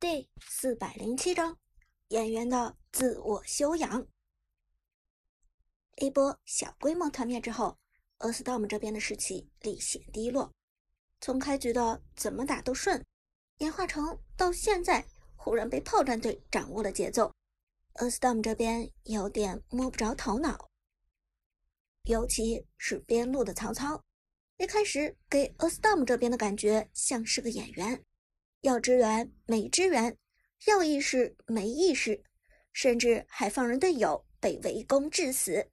第四百零七章演员的自我修养。一波小规模团灭之后，厄斯 m 这边的士气立显低落。从开局的怎么打都顺，演化成到现在忽然被炮战队掌握了节奏，厄斯 m 这边有点摸不着头脑。尤其是边路的曹操，一开始给厄斯 m 这边的感觉像是个演员。要支援没支援，要意识没意识，甚至还放任队友被围攻致死。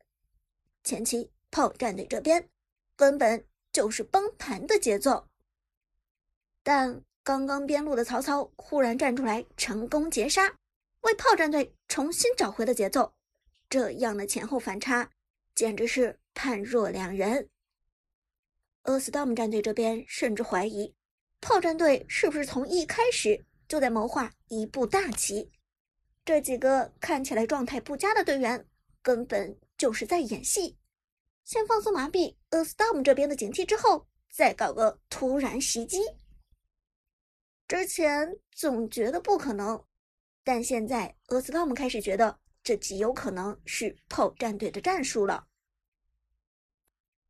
前期炮战队这边根本就是崩盘的节奏。但刚刚边路的曹操忽然站出来成功截杀，为炮战队重新找回了节奏。这样的前后反差简直是判若两人。厄斯 m 战队这边甚至怀疑。炮战队是不是从一开始就在谋划一步大棋？这几个看起来状态不佳的队员，根本就是在演戏。先放松麻痹 A Storm 这边的警惕，之后再搞个突然袭击。之前总觉得不可能，但现在 A Storm 开始觉得这极有可能是炮战队的战术了。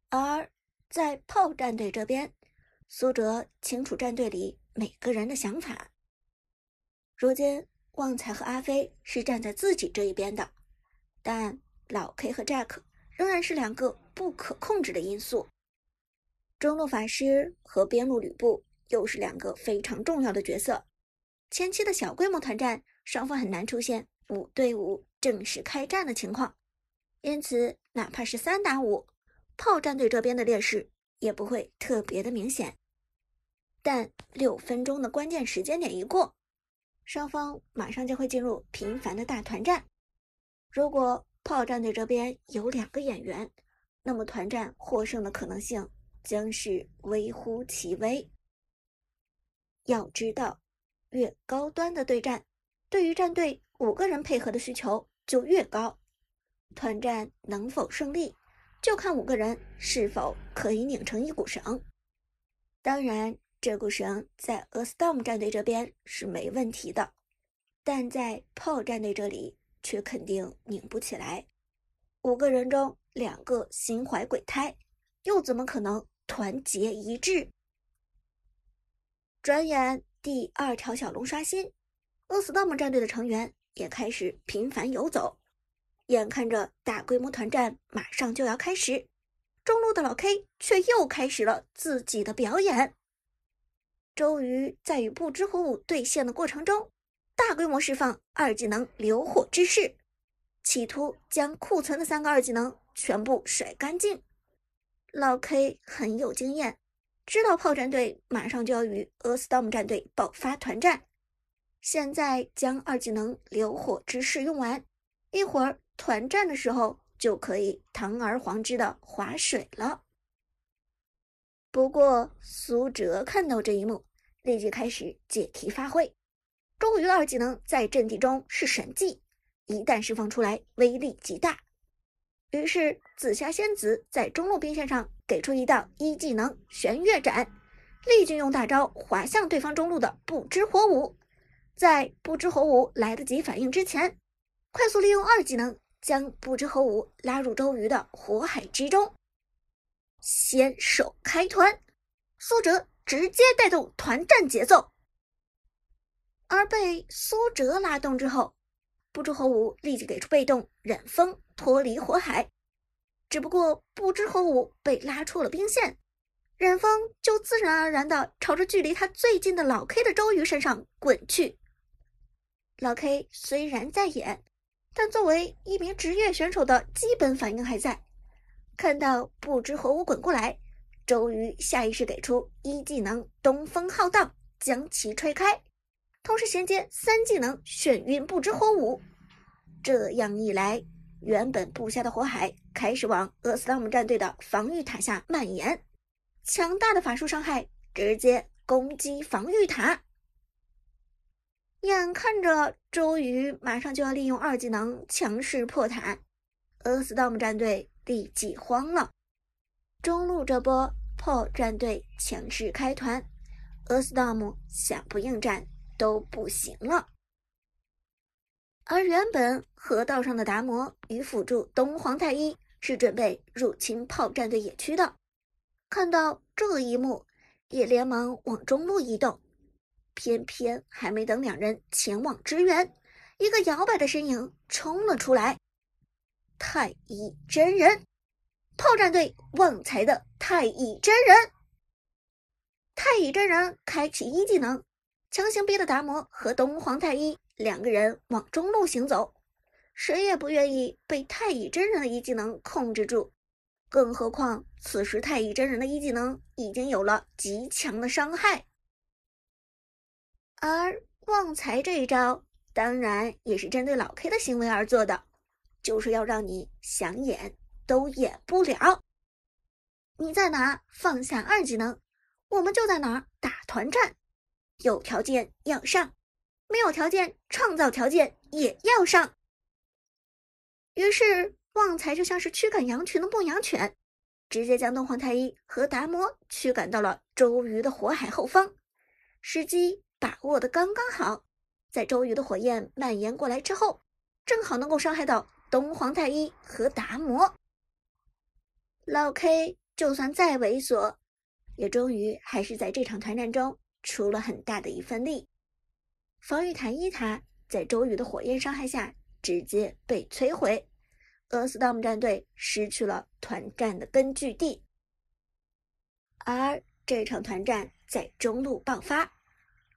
而在炮战队这边。苏哲清楚战队里每个人的想法。如今，旺财和阿飞是站在自己这一边的，但老 K 和 Jack 仍然是两个不可控制的因素。中路法师和边路吕布又是两个非常重要的角色。前期的小规模团战，双方很难出现五对五正式开战的情况，因此哪怕是三打五，炮战队这边的劣势。也不会特别的明显，但六分钟的关键时间点一过，双方马上就会进入频繁的大团战。如果炮战队这边有两个演员，那么团战获胜的可能性将是微乎其微。要知道，越高端的对战，对于战队五个人配合的需求就越高，团战能否胜利？就看五个人是否可以拧成一股绳。当然，这股绳在 A Storm 战队这边是没问题的，但在炮战队这里却肯定拧不起来。五个人中两个心怀鬼胎，又怎么可能团结一致？转眼第二条小龙刷新，A Storm 战队的成员也开始频繁游走。眼看着大规模团战马上就要开始，中路的老 K 却又开始了自己的表演。周瑜在与不知火舞对线的过程中，大规模释放二技能流火之势，企图将库存的三个二技能全部甩干净。老 K 很有经验，知道炮战队马上就要与 A Storm 战队爆发团战，现在将二技能流火之势用完，一会儿。团战的时候就可以堂而皇之的划水了。不过苏哲看到这一幕，立即开始解题发挥。周瑜的二技能在阵地中是神技，一旦释放出来，威力极大。于是紫霞仙子在中路兵线上给出一道一技能玄月斩，立即用大招划向对方中路的不知火舞，在不知火舞来得及反应之前，快速利用二技能。将不知火舞拉入周瑜的火海之中，先手开团，苏哲直接带动团战节奏。而被苏哲拉动之后，不知火舞立即给出被动忍风脱离火海。只不过不知火舞被拉出了兵线，忍风就自然而然的朝着距离他最近的老 K 的周瑜身上滚去。老 K 虽然在演。但作为一名职业选手的基本反应还在，看到不知火舞滚过来，周瑜下意识给出一技能东风浩荡，将其吹开，同时衔接三技能眩晕不知火舞。这样一来，原本布下的火海开始往厄斯拉姆战队的防御塔下蔓延，强大的法术伤害直接攻击防御塔。眼看着周瑜马上就要利用二技能强势破塔，厄斯 m 战队立即慌了。中路这波破战队强势开团，厄斯 m 想不应战都不行了。而原本河道上的达摩与辅助东皇太一是准备入侵炮战队野区的，看到这一幕，也连忙往中路移动。偏偏还没等两人前往支援，一个摇摆的身影冲了出来。太乙真人，炮战队旺财的太乙真人。太乙真人开启一技能，强行逼得达摩和东皇太一。两个人往中路行走，谁也不愿意被太乙真人的一技能控制住。更何况此时太乙真人的一技能已经有了极强的伤害，而旺财这一招当然也是针对老 K 的行为而做的，就是要让你想演都演不了。你在哪放下二技能，我们就在哪打团战，有条件要上。没有条件，创造条件也要上。于是，旺财就像是驱赶羊群的牧羊犬，直接将东皇太一和达摩驱赶到了周瑜的火海后方。时机把握的刚刚好，在周瑜的火焰蔓延过来之后，正好能够伤害到东皇太一和达摩。老 K 就算再猥琐，也终于还是在这场团战中出了很大的一份力。防御塔一塔在周瑜的火焰伤害下直接被摧毁，俄斯 m 战队失去了团战的根据地。而这场团战在中路爆发，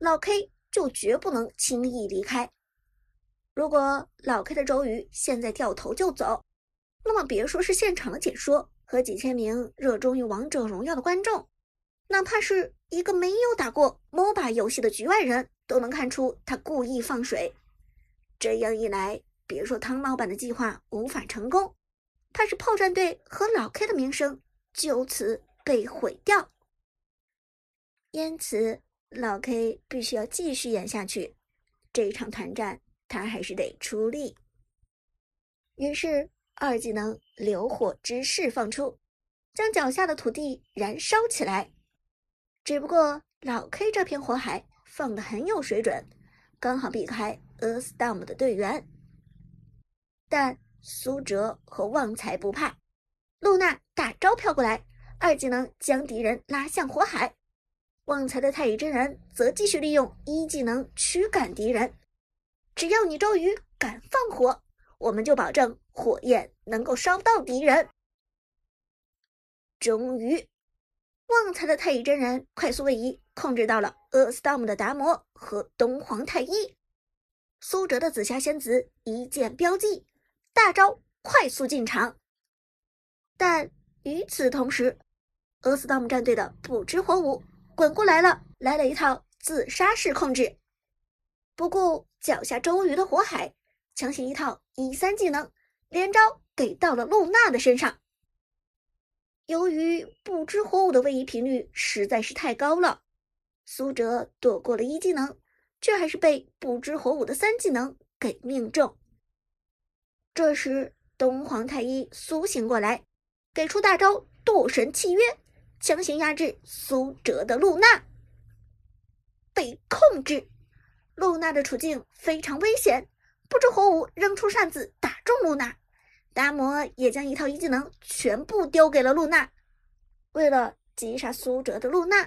老 K 就绝不能轻易离开。如果老 K 的周瑜现在掉头就走，那么别说是现场的解说和几千名热衷于王者荣耀的观众，哪怕是一个没有打过 MOBA 游戏的局外人。都能看出他故意放水，这样一来，别说汤老板的计划无法成功，怕是炮战队和老 K 的名声就此被毁掉。因此，老 K 必须要继续演下去，这一场团战他还是得出力。于是，二技能流火之势放出，将脚下的土地燃烧起来。只不过，老 K 这片火海。放的很有水准，刚好避开 A Storm 的队员。但苏哲和旺财不怕，露娜大招飘过来，二技能将敌人拉向火海。旺财的太乙真人则继续利用一技能驱赶敌人。只要你周瑜敢放火，我们就保证火焰能够烧到敌人。终于。旺财的太乙真人快速位移，控制到了 A Storm 的达摩和东皇太一。苏哲的紫霞仙子一剑标记，大招快速进场。但与此同时，A Storm 战队的不知火舞滚过来了，来了一套自杀式控制，不顾脚下周瑜的火海，强行一套一三技能连招给到了露娜的身上。由于不知火舞的位移频率实在是太高了，苏哲躲过了一技能，却还是被不知火舞的三技能给命中。这时，东皇太一苏醒过来，给出大招堕神契约，强行压制苏哲的露娜。被控制，露娜的处境非常危险。不知火舞扔出扇子打中露娜。达摩也将一套一技能全部丢给了露娜。为了击杀苏哲的露娜，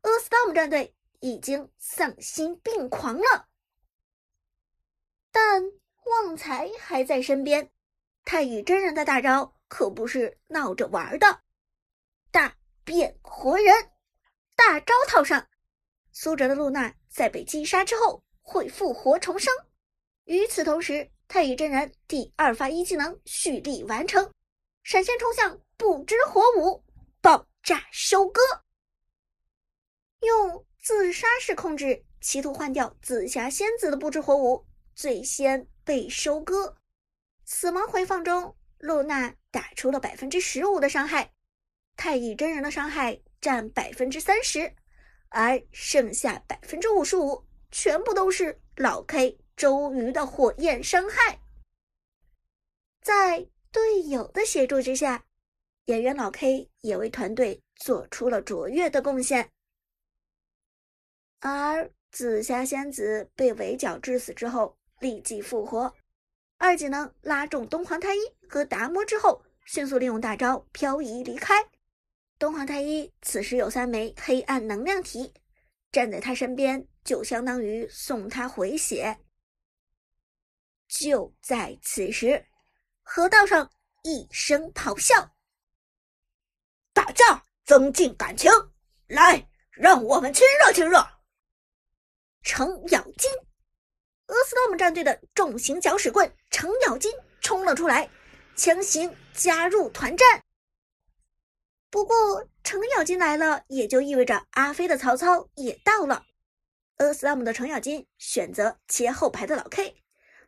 阿斯 m 战队已经丧心病狂了。但旺财还在身边，太乙真人的大招可不是闹着玩的。变活人，大招套上，苏哲的露娜在被击杀之后会复活重生。与此同时，太乙真人第二发一技能蓄力完成，闪现冲向不知火舞，爆炸收割，用自杀式控制，企图换掉紫霞仙子的不知火舞，最先被收割。死亡回放中，露娜打出了百分之十五的伤害，太乙真人的伤害占百分之三十，而剩下百分之五十五全部都是老 K。周瑜的火焰伤害，在队友的协助之下，演员老 K 也为团队做出了卓越的贡献。而紫霞仙子被围剿致死之后，立即复活。二技能拉中东皇太一和达摩之后，迅速利用大招漂移离开。东皇太一此时有三枚黑暗能量体，站在他身边就相当于送他回血。就在此时，河道上一声咆哮：“打架增进感情，来，让我们亲热亲热。”程咬金，俄斯特姆战队的重型搅屎棍程咬金冲了出来，强行加入团战。不过，程咬金来了，也就意味着阿飞的曹操也到了。俄斯特姆的程咬金选择切后排的老 K。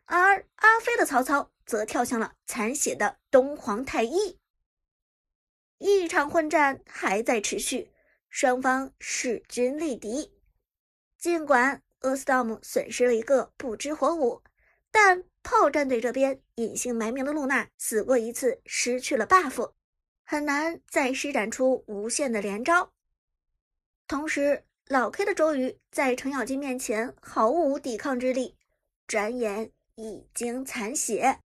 而阿飞的曹操则跳向了残血的东皇太一。一场混战还在持续，双方势均力敌。尽管厄斯道姆损失了一个不知火舞，但炮战队这边隐姓埋名的露娜死过一次，失去了 buff，很难再施展出无限的连招。同时，老 K 的周瑜在程咬金面前毫无抵抗之力，转眼。已经残血。